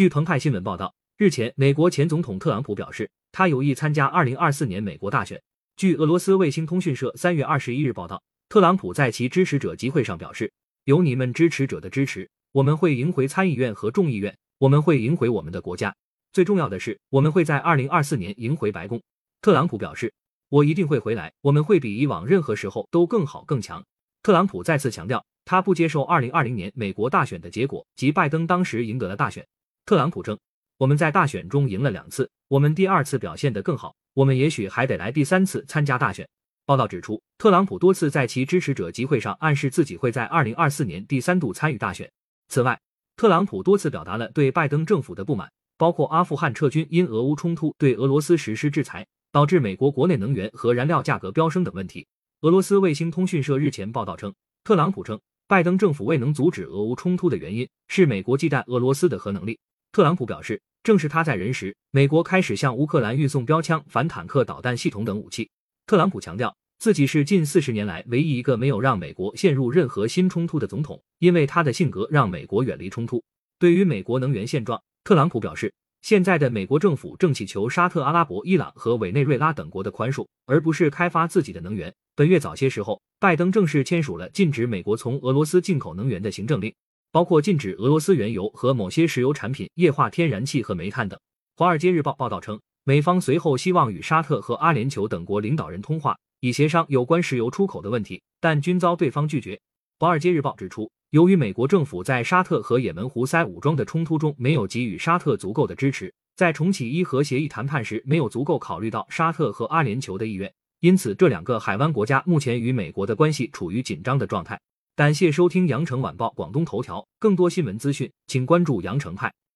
据澎湃新闻报道，日前，美国前总统特朗普表示，他有意参加二零二四年美国大选。据俄罗斯卫星通讯社三月二十一日报道，特朗普在其支持者集会上表示：“有你们支持者的支持，我们会赢回参议院和众议院，我们会赢回我们的国家。最重要的是，我们会在二零二四年赢回白宫。”特朗普表示：“我一定会回来，我们会比以往任何时候都更好更强。”特朗普再次强调，他不接受二零二零年美国大选的结果及拜登当时赢得了大选。特朗普称：“我们在大选中赢了两次，我们第二次表现得更好，我们也许还得来第三次参加大选。”报道指出，特朗普多次在其支持者集会上暗示自己会在二零二四年第三度参与大选。此外，特朗普多次表达了对拜登政府的不满，包括阿富汗撤军、因俄乌冲突对俄罗斯实施制裁导致美国国内能源和燃料价格飙升等问题。俄罗斯卫星通讯社日前报道称，特朗普称，拜登政府未能阻止俄乌冲突的原因是美国忌惮俄罗斯的核能力。特朗普表示，正是他在任时，美国开始向乌克兰运送标枪、反坦克导弹系统等武器。特朗普强调，自己是近四十年来唯一一个没有让美国陷入任何新冲突的总统，因为他的性格让美国远离冲突。对于美国能源现状，特朗普表示。现在的美国政府正祈求沙特阿拉伯、伊朗和委内瑞拉等国的宽恕，而不是开发自己的能源。本月早些时候，拜登正式签署了禁止美国从俄罗斯进口能源的行政令，包括禁止俄罗斯原油和某些石油产品、液化天然气和煤炭等。华尔街日报报道称，美方随后希望与沙特和阿联酋等国领导人通话，以协商有关石油出口的问题，但均遭对方拒绝。华尔街日报指出。由于美国政府在沙特和也门胡塞武装的冲突中没有给予沙特足够的支持，在重启伊核协议谈判时没有足够考虑到沙特和阿联酋的意愿，因此这两个海湾国家目前与美国的关系处于紧张的状态。感谢收听羊城晚报广东头条，更多新闻资讯，请关注羊城派。